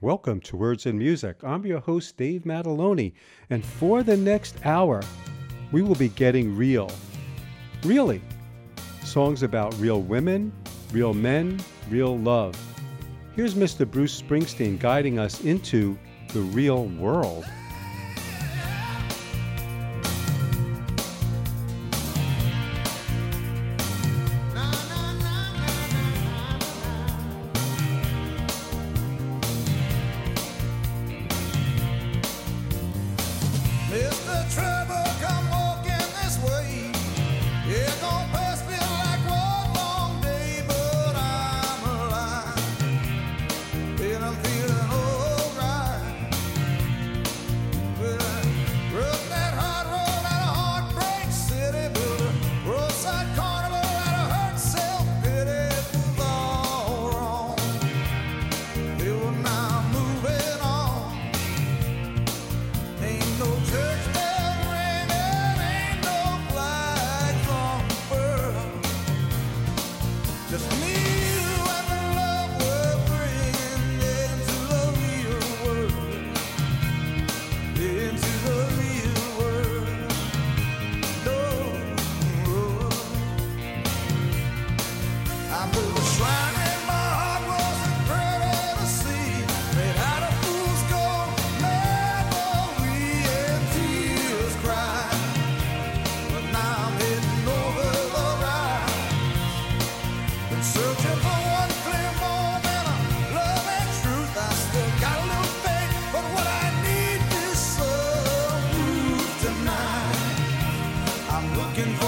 Welcome to Words and Music. I'm your host, Dave Mataloni, and for the next hour, we will be getting real. Really. Songs about real women, real men, real love. Here's Mr. Bruce Springsteen guiding us into the real world. looking for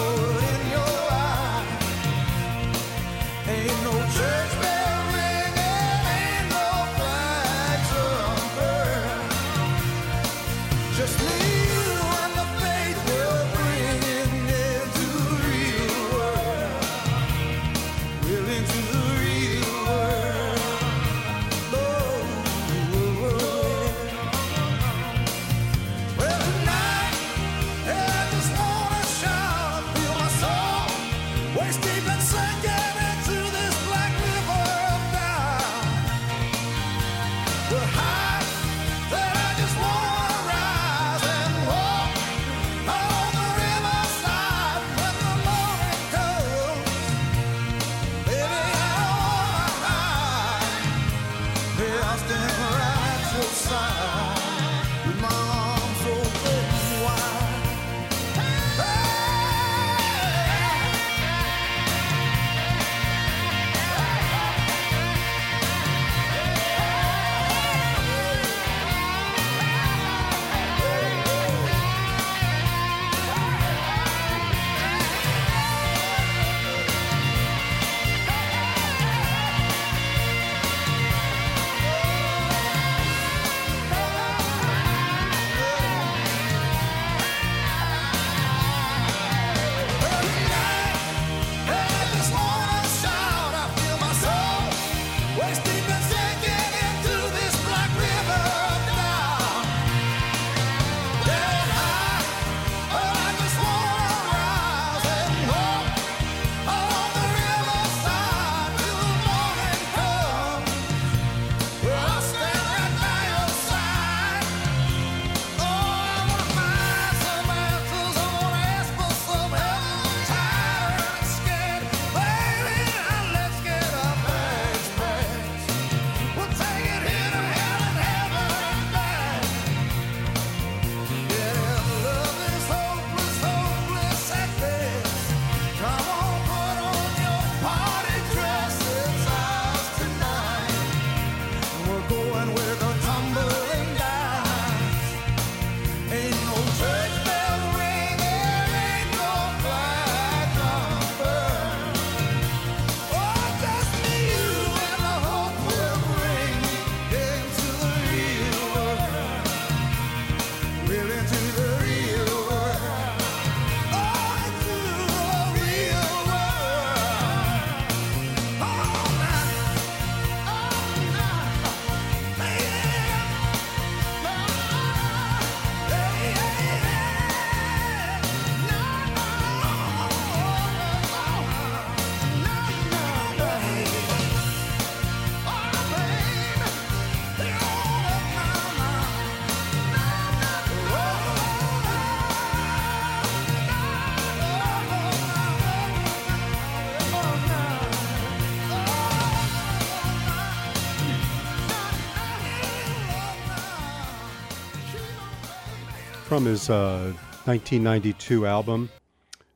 from his uh, 1992 album,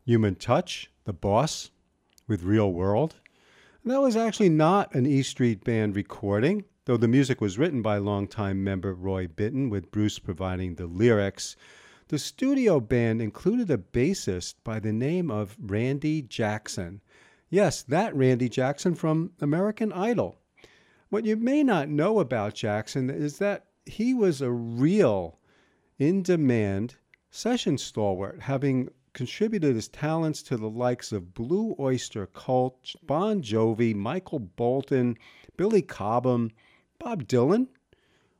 Human Touch, The Boss, with Real World. And that was actually not an E Street Band recording, though the music was written by longtime member Roy Bittan, with Bruce providing the lyrics. The studio band included a bassist by the name of Randy Jackson. Yes, that Randy Jackson from American Idol. What you may not know about Jackson is that he was a real in demand session stalwart, having contributed his talents to the likes of Blue Oyster Cult, Bon Jovi, Michael Bolton, Billy Cobham, Bob Dylan,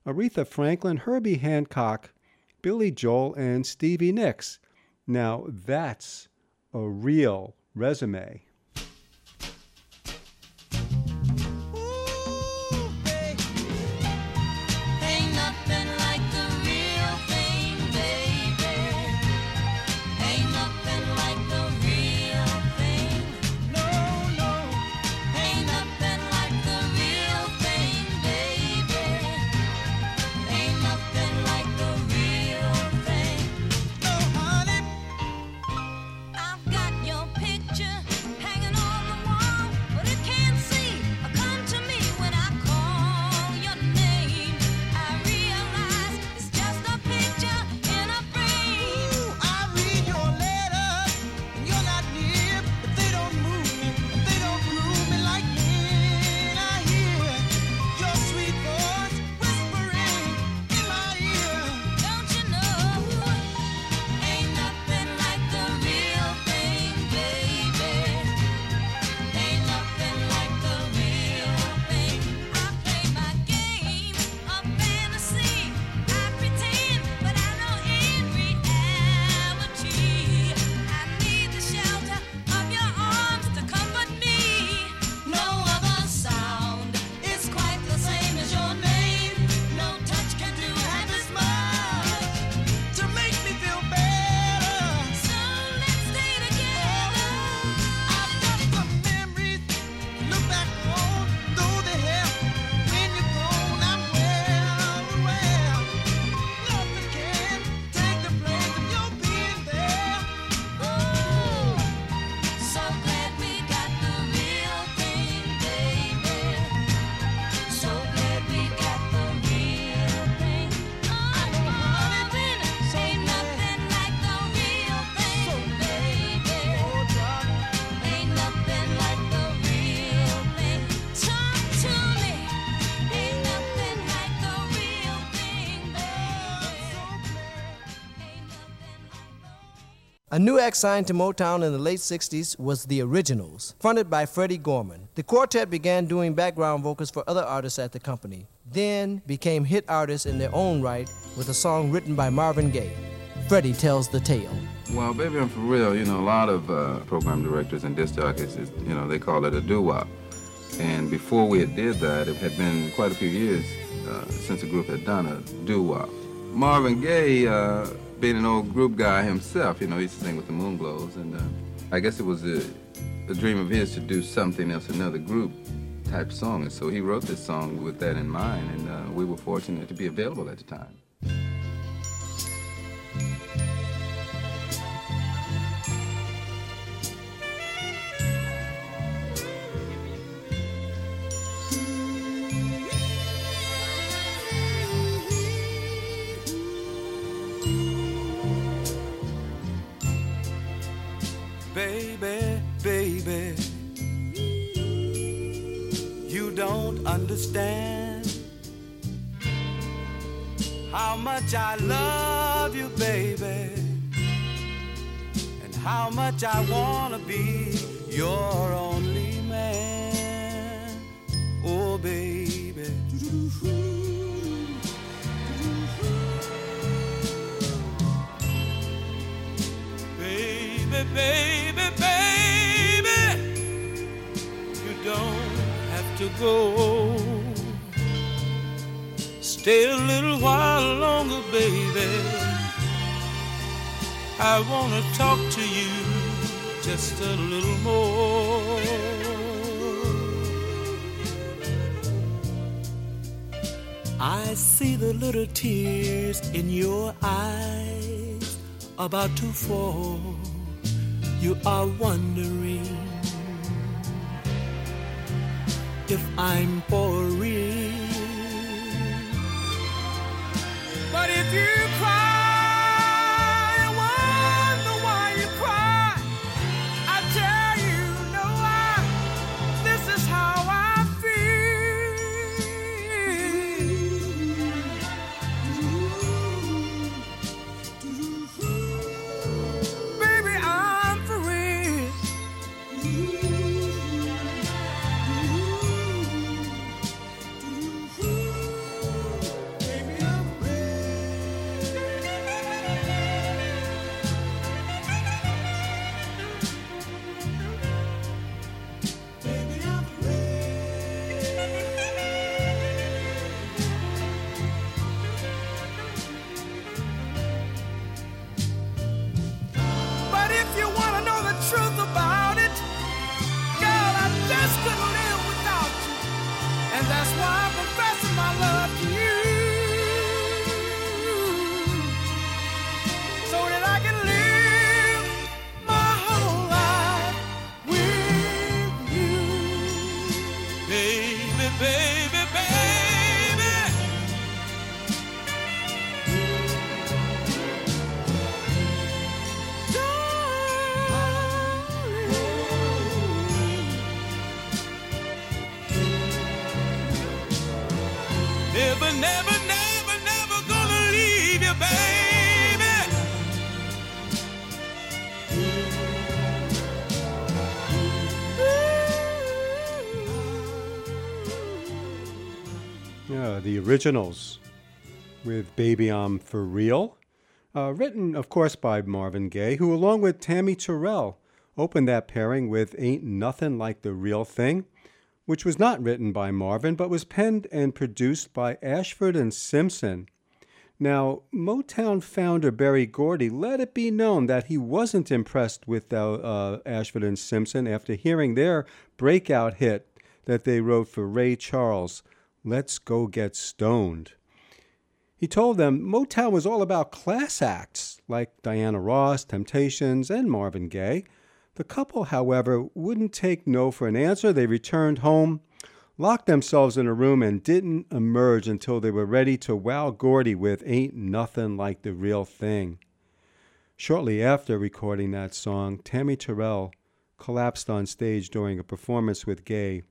Aretha Franklin, Herbie Hancock, Billy Joel, and Stevie Nicks. Now that's a real resume. A new act signed to Motown in the late 60s was The Originals, fronted by Freddie Gorman. The quartet began doing background vocals for other artists at the company, then became hit artists in their own right with a song written by Marvin Gaye. Freddie tells the tale. Well, Baby I'm For Real, you know, a lot of uh, program directors and disc jockeys, you know, they call it a doo-wop. And before we had did that, it had been quite a few years uh, since the group had done a doo-wop. Marvin Gaye uh, being an old group guy himself, you know, he used to sing with the Moonglows, and uh, I guess it was a, a, dream of his to do something else, another group type song, and so he wrote this song with that in mind, and uh, we were fortunate to be available at the time. Much I love you, baby, and how much I wanna be your only man. Oh, baby. Baby, baby, baby, you don't have to go. Stay a little while longer, baby. I wanna talk to you just a little more. I see the little tears in your eyes about to fall. You are wondering if I'm for you originals with Baby I'm For Real, uh, written, of course, by Marvin Gaye, who, along with Tammy Terrell, opened that pairing with Ain't Nothing Like the Real Thing, which was not written by Marvin, but was penned and produced by Ashford and Simpson. Now, Motown founder Berry Gordy let it be known that he wasn't impressed with uh, Ashford and Simpson after hearing their breakout hit that they wrote for Ray Charles, Let's Go Get Stoned. He told them Motown was all about class acts like Diana Ross, Temptations, and Marvin Gaye. The couple, however, wouldn't take no for an answer. They returned home, locked themselves in a room, and didn't emerge until they were ready to wow Gordy with Ain't Nothing Like the Real Thing. Shortly after recording that song, Tammy Terrell collapsed on stage during a performance with Gaye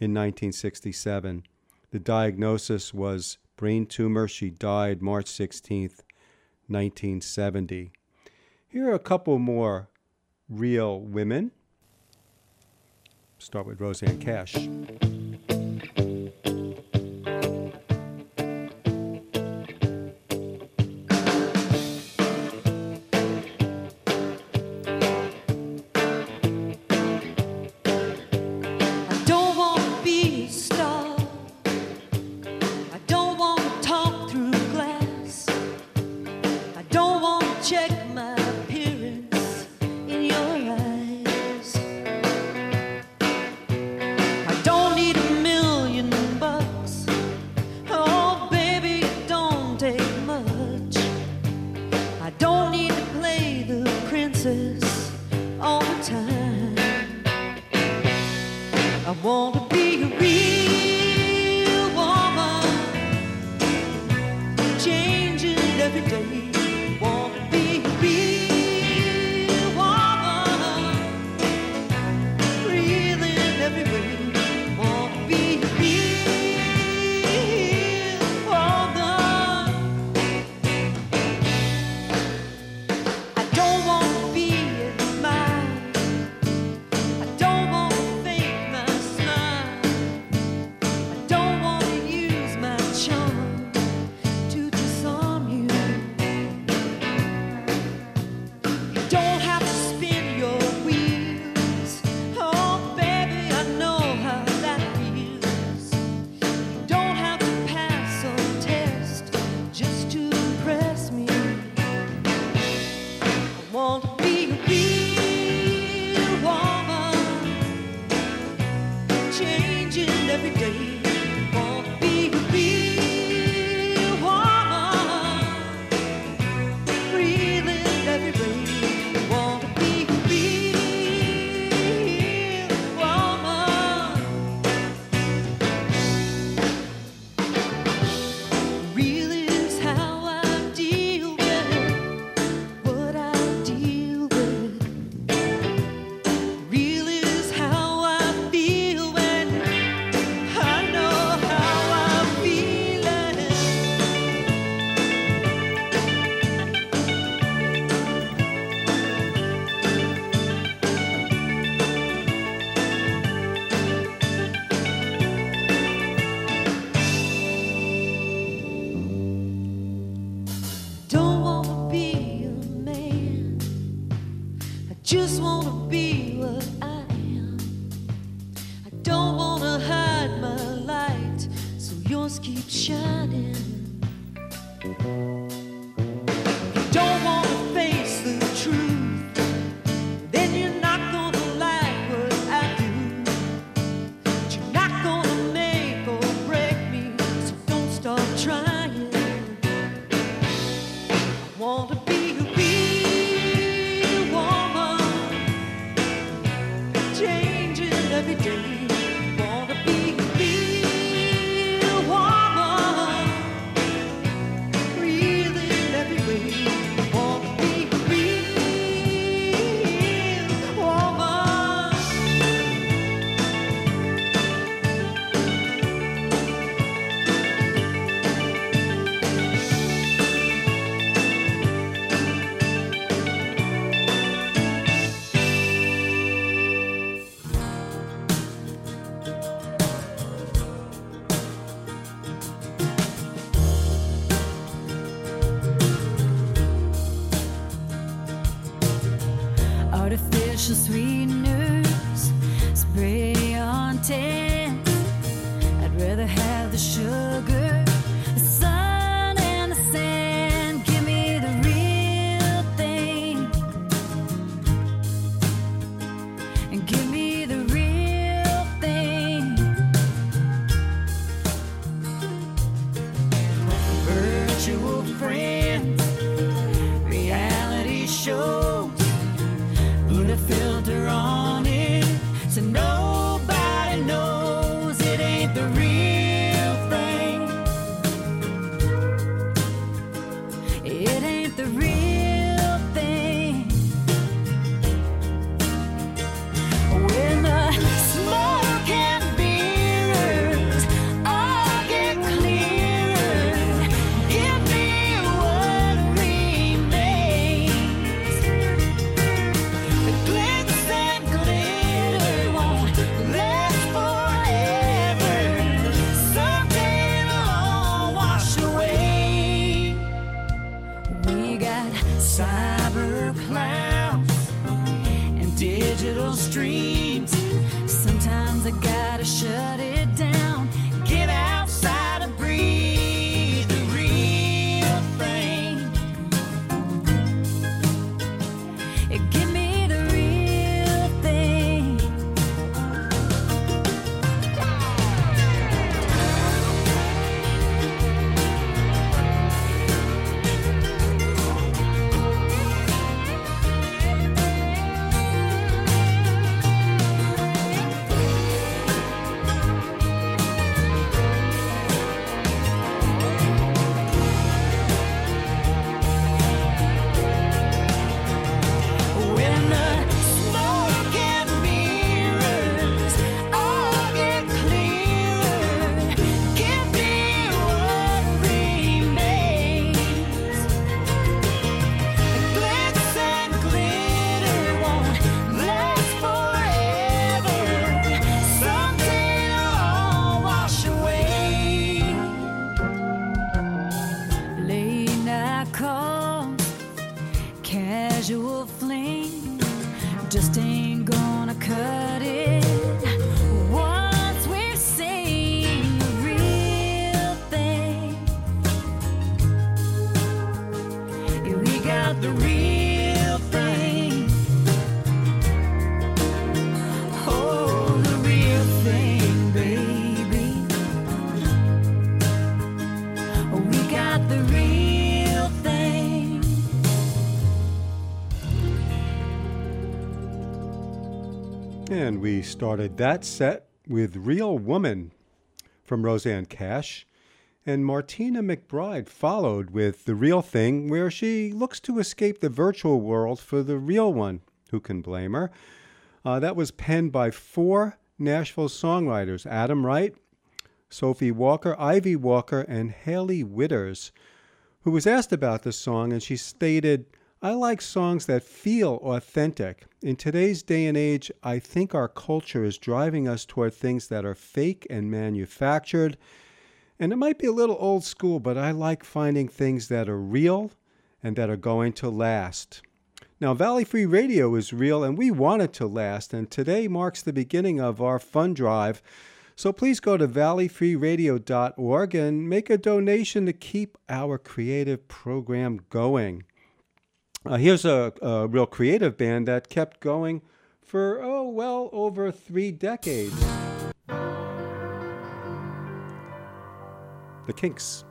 in 1967. The diagnosis was brain tumor. She died March 16th, 1970. Here are a couple more real women. Start with Rosanne Cash. We started that set with Real Woman from Rosanne Cash. And Martina McBride followed with The Real Thing, where she looks to escape the virtual world for the real one. Who can blame her? Uh, that was penned by four Nashville songwriters Adam Wright, Sophie Walker, Ivy Walker, and Hailey Whitters, who was asked about the song, and she stated, I like songs that feel authentic. In today's day and age, I think our culture is driving us toward things that are fake and manufactured. And it might be a little old school, but I like finding things that are real and that are going to last. Now, Valley Free Radio is real and we want it to last, and today marks the beginning of our fund drive So please go to valleyfreeradio.org and make a donation to keep our creative program going. Uh, here's a, a real creative band that kept going for, oh, well, over three decades. The Kinks.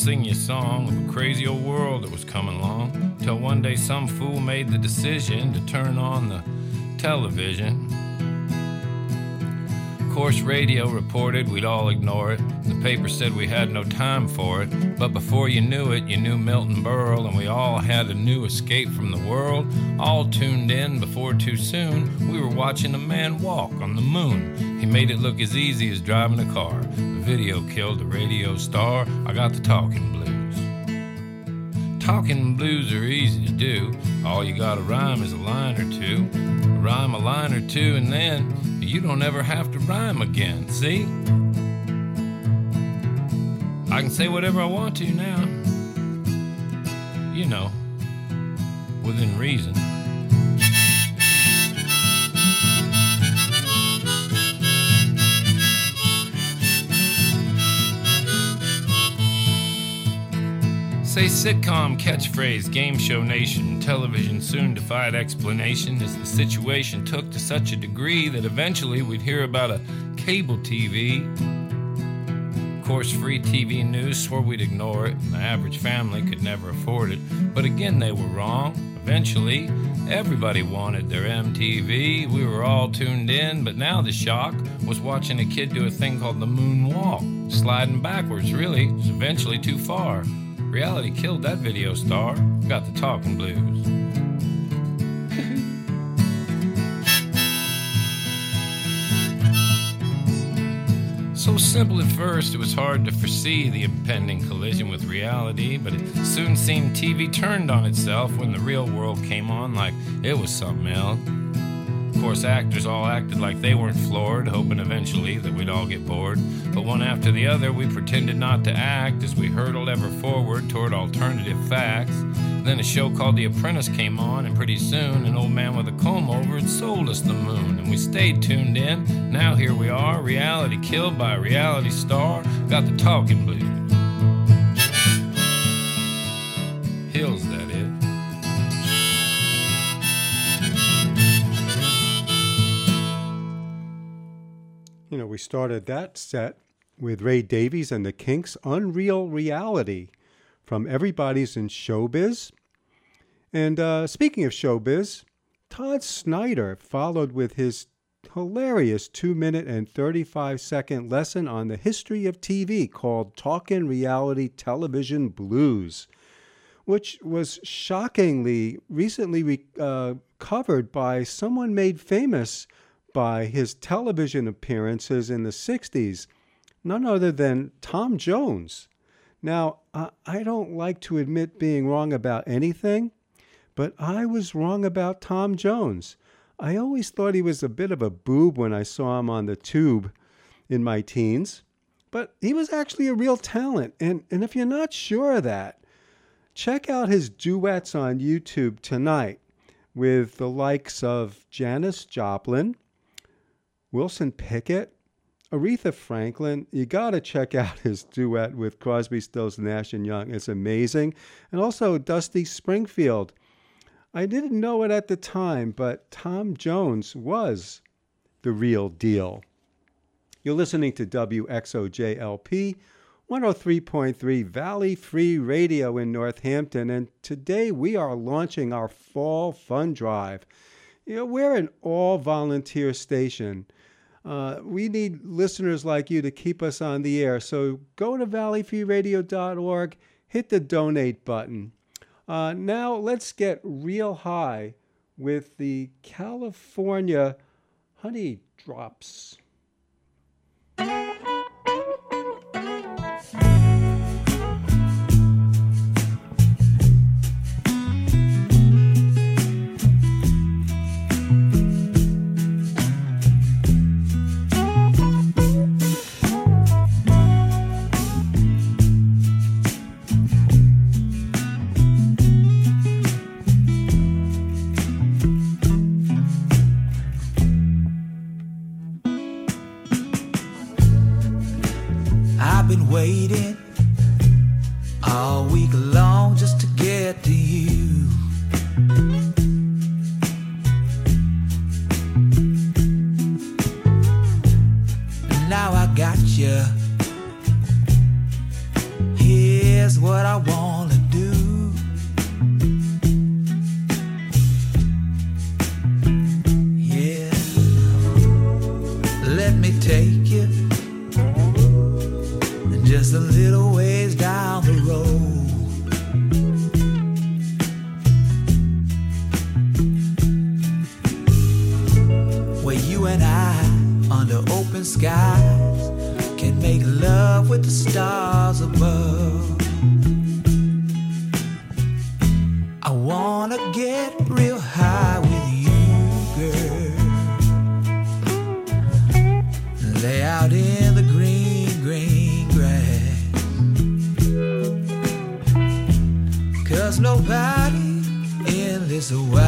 Sing you a song of a crazy old world that was coming along. Till one day some fool made the decision to turn on the television. Course, radio reported we'd all ignore it. The paper said we had no time for it. But before you knew it, you knew Milton Berle, and we all had a new escape from the world. All tuned in before too soon. We were watching a man walk on the moon. He made it look as easy as driving a car The video killed the radio star. I got the talking blues. Talking blues are easy to do. All you gotta rhyme is a line or two. Rhyme a line or two, and then you don't ever have to rhyme again. See? I can say whatever I want to now. You know, within reason. Say sitcom catchphrase, game show nation, television soon defied explanation as the situation took to such a degree that eventually we'd hear about a cable TV. Of course, free TV news swore we'd ignore it, and the average family could never afford it. But again, they were wrong. Eventually, everybody wanted their MTV. We were all tuned in, but now the shock was watching a kid do a thing called the moonwalk, sliding backwards, really. It was eventually too far. Reality killed that video star. Got the talking blues. So simple at first, it was hard to foresee the impending collision with reality, but it soon seemed TV turned on itself when the real world came on like it was something else. Course, actors all acted like they weren't floored, hoping eventually that we'd all get bored. But one after the other, we pretended not to act as we hurtled ever forward toward alternative facts. Then a show called The Apprentice came on, and pretty soon an old man with a comb over had sold us the moon. And we stayed tuned in. Now here we are, reality killed by a reality star. Got the talking blues. We started that set with Ray Davies and the Kinks' Unreal Reality from Everybody's in Showbiz. And uh, speaking of showbiz, Todd Snider followed with his hilarious 2 minute and 35 second lesson on the history of TV called Talkin' Reality Television Blues, which was shockingly recently re- uh, covered by someone made famous by his television appearances in the 60s, none other than Tom Jones. Now, I don't like to admit being wrong about anything, but I was wrong about Tom Jones. I always thought he was a bit of a boob when I saw him on the tube in my teens, but he was actually a real talent. And, and if you're not sure of that, check out his duets on YouTube tonight with the likes of Janis Joplin, Wilson Pickett, Aretha Franklin. You got to check out his duet with Crosby, Stills, Nash and Young. It's amazing. And also Dusty Springfield. I didn't know it at the time, but Tom Jones was the real deal. You're listening to WXOJLP 103.3 Valley Free Radio in Northampton, and today we are launching our Fall Fun Drive. You know, we're an all volunteer station. Uh, we need listeners like you to keep us on the air. So go to valleyfreeradio.org, hit the donate button. Uh, now let's get real high with the California honey drops. In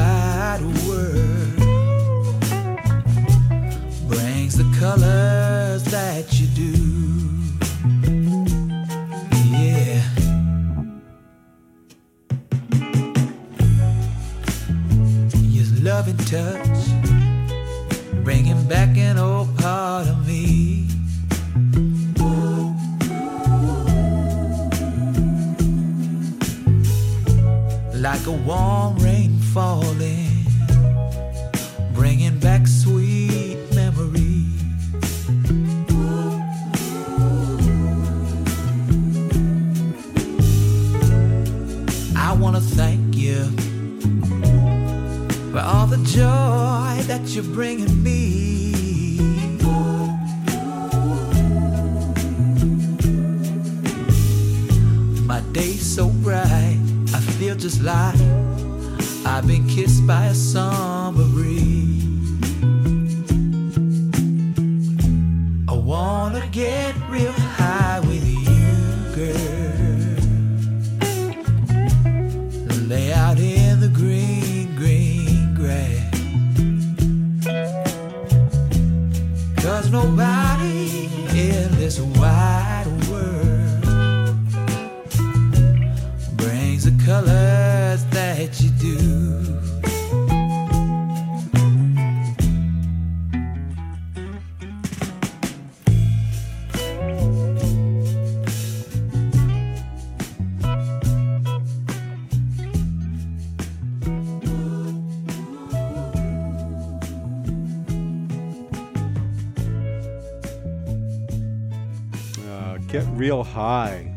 Real High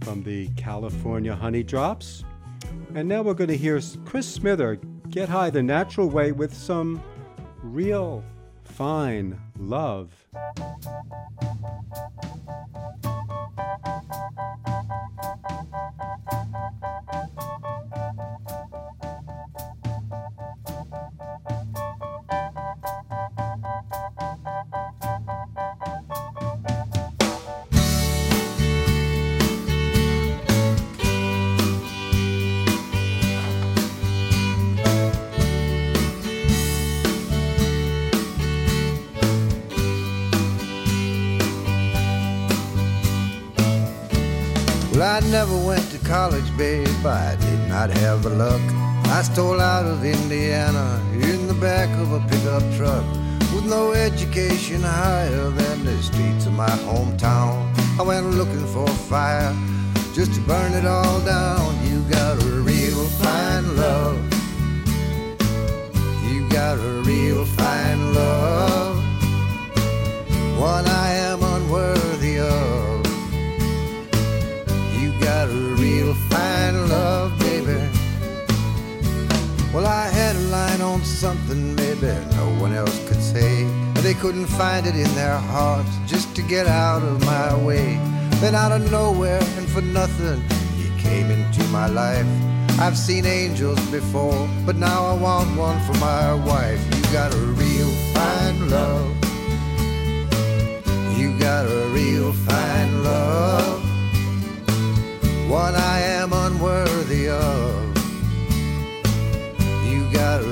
from the California Honeydrops. And now we're going to hear Chris Smither get high the natural way with some real fine love. I never went to college, babe. I did not have the luck. I stole out of Indiana in the back of a pickup truck with no education higher than the streets of my hometown. I went looking for fire just to burn it all down. You got a real fine love. You got a real fine love. One I real fine love, baby. Well, I had a line on something maybe no one else could say. They couldn't find it in their hearts just to get out of my way. Then out of nowhere and for nothing, you came into my life. I've seen angels before, but now I want one for my wife. You got a real fine love. You got a real fine love one I am unworthy of. You got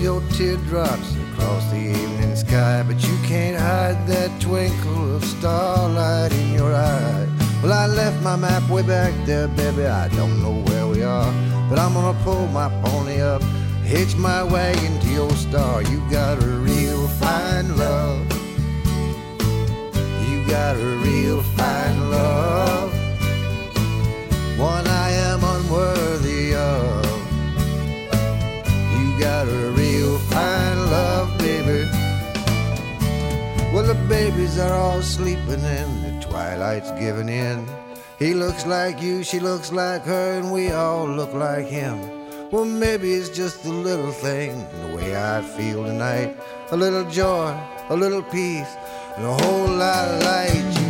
your teardrops across the evening sky, but you can't hide that twinkle of starlight in your eye. Well, I left my map way back there, baby. I don't know where we are, but I'm gonna pull my pony up, hitch my wagon to your star. You got a real fine love. You got a real fine love. One I am unworthy of. You got a babies are all sleeping and the twilight's giving in. He looks like you, she looks like her, and we all look like him. Well, maybe it's just a little thing, the way I feel tonight. A little joy, a little peace, and a whole lot of light.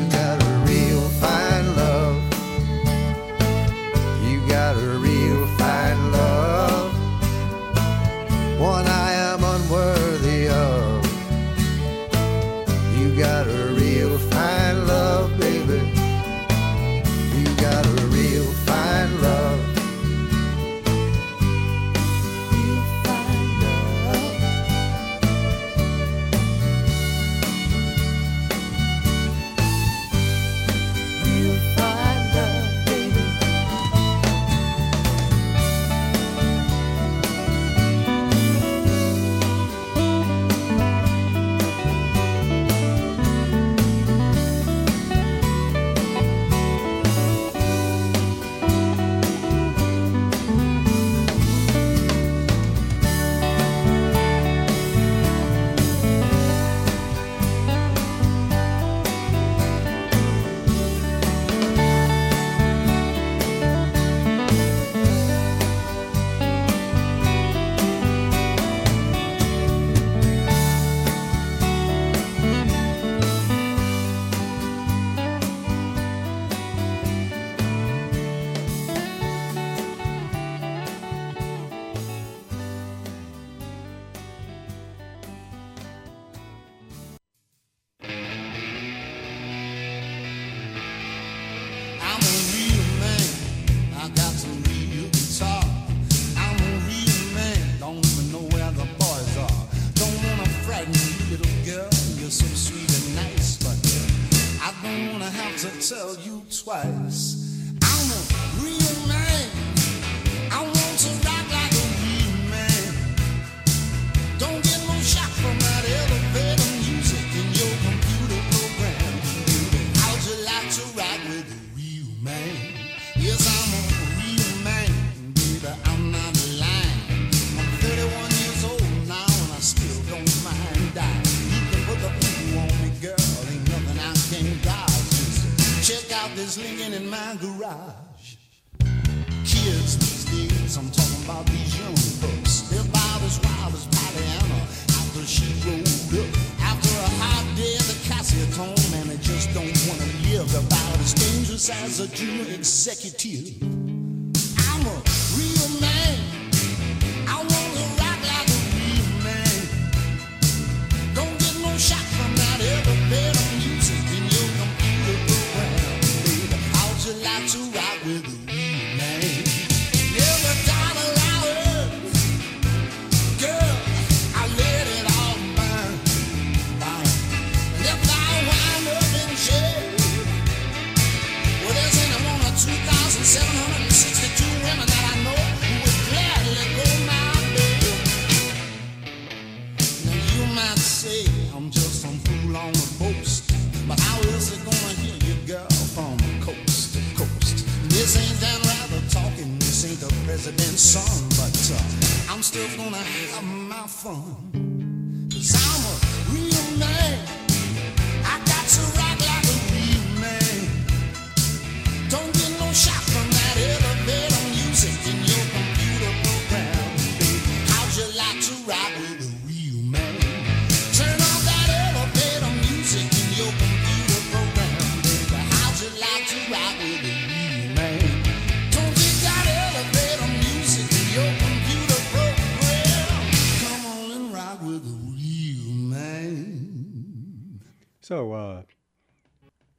So, uh,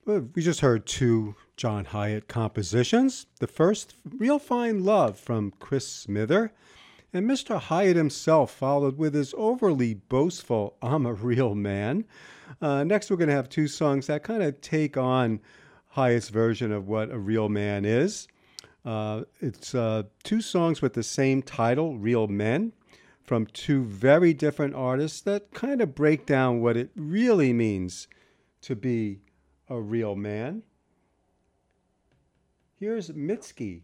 uh, we just heard two John Hiatt compositions. The first, Real Fine Love from Chris Smither. And Mr. Hiatt himself followed with his overly boastful I'm a Real Man. Uh, next, we're going to have two songs that kind of take on Hiatt's version of what a real man is. Uh, it's uh, two songs with the same title, Real Men, from two very different artists that kind of break down what it really means to be a real man. Here's Mitski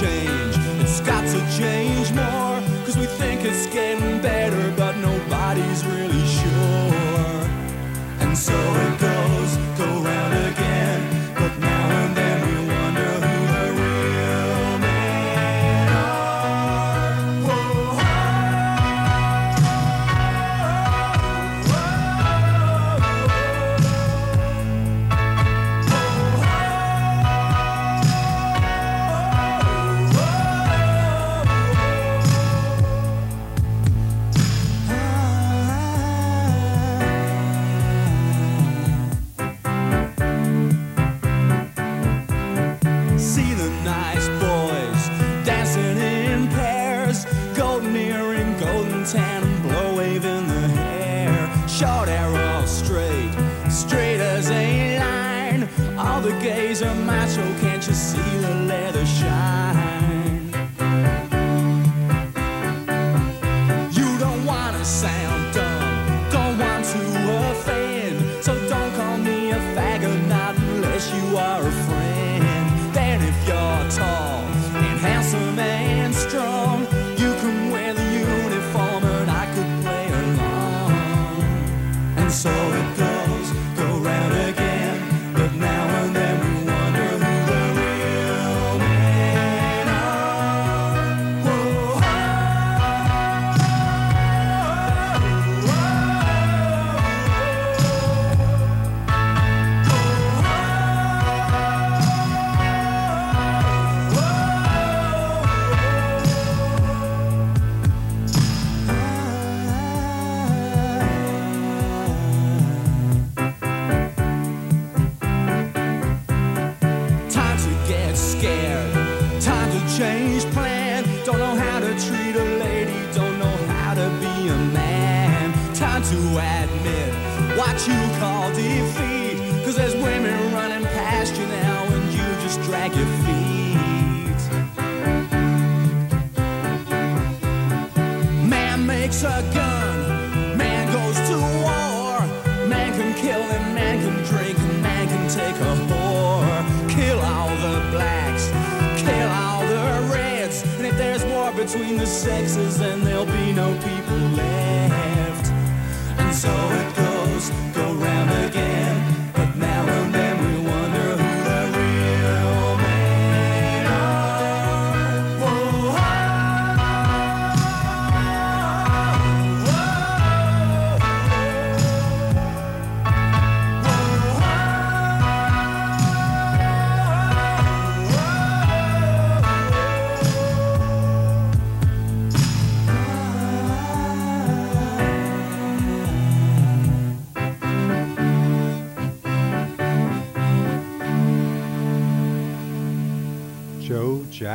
it's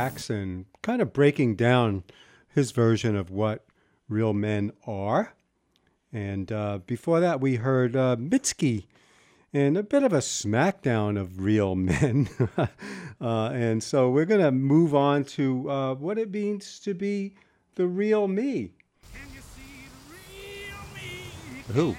Jackson kind of breaking down his version of what real men are. And uh, before that, we heard uh, Mitski and a bit of a smackdown of real men. uh, and so we're going to move on to uh, what it means to be the real me. Who?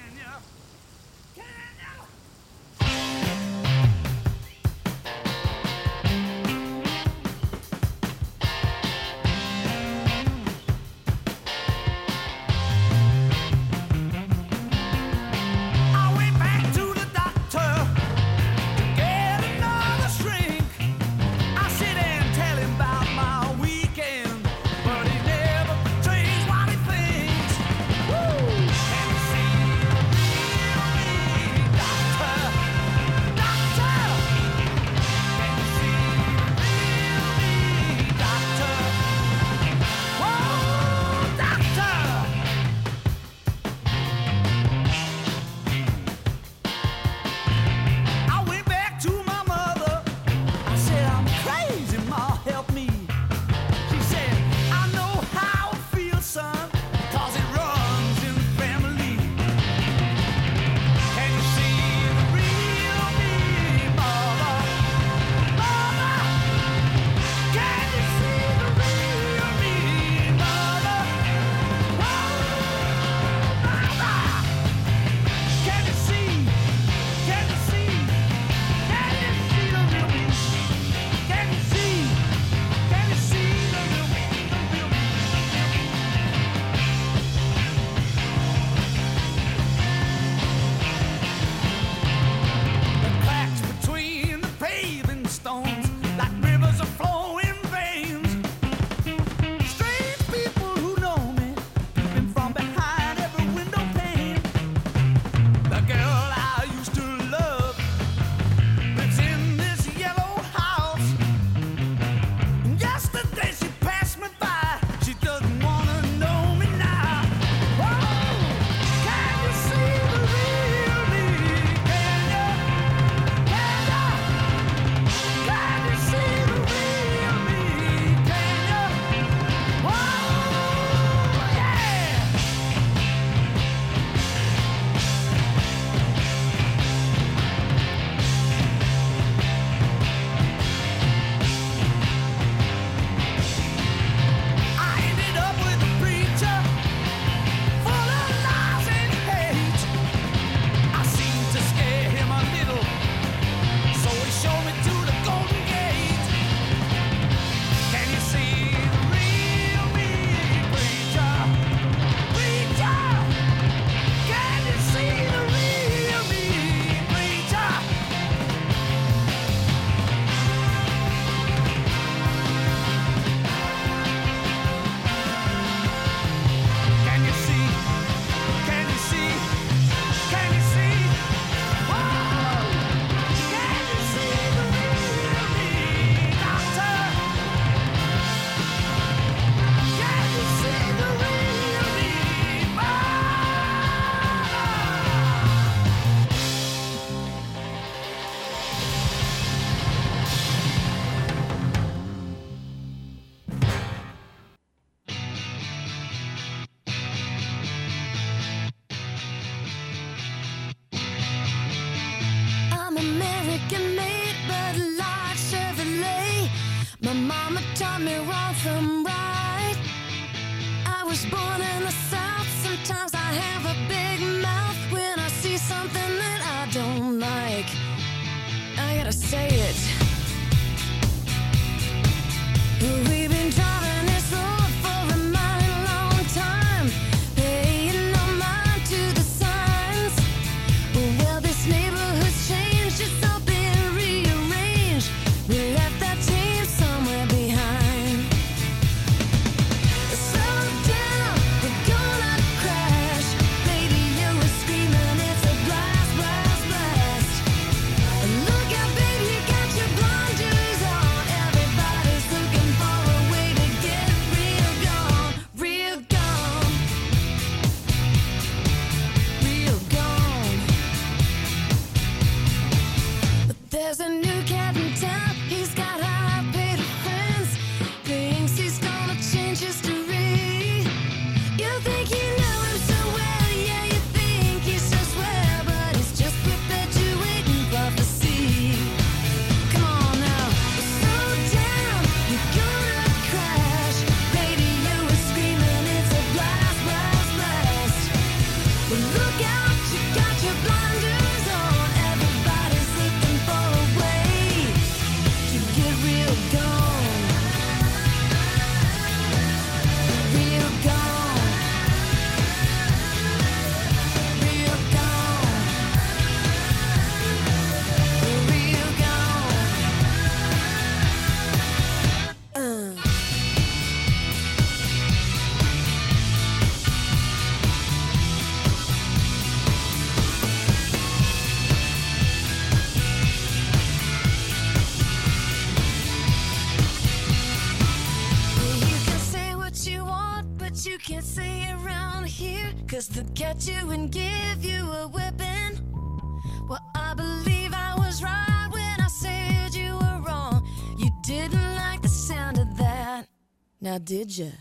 Now, did you?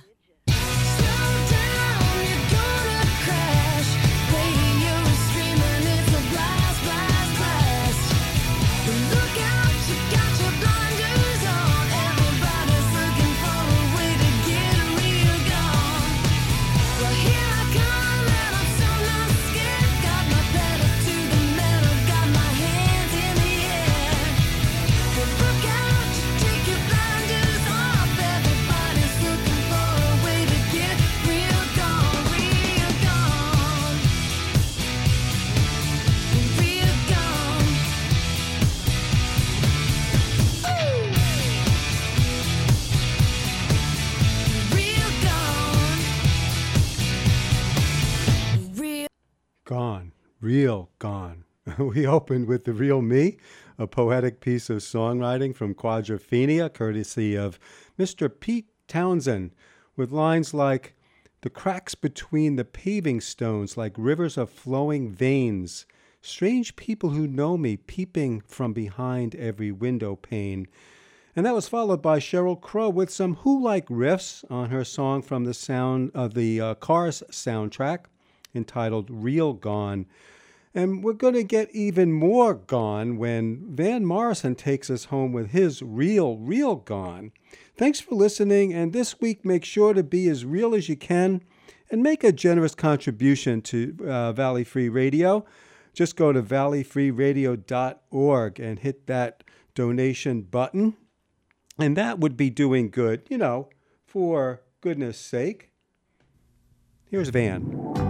Gone, real gone. we opened with The Real Me, a poetic piece of songwriting from Quadrophenia, courtesy of Mr. Pete Townshend, with lines like The cracks between the paving stones like rivers of flowing veins, strange people who know me peeping from behind every window pane. And that was followed by Sheryl Crow with some Who like riffs on her song from the sound of the uh, Cars soundtrack entitled Real Gone. And we're going to get even more gone when Van Morrison takes us home with his Real, Real Gone. Thanks for listening, and this week make sure to be as real as you can and make a generous contribution to uh, Valley Free Radio. Just go to valleyfreeradio.org and hit that donation button. And that would be doing good, you know, for goodness sake. Here's Van.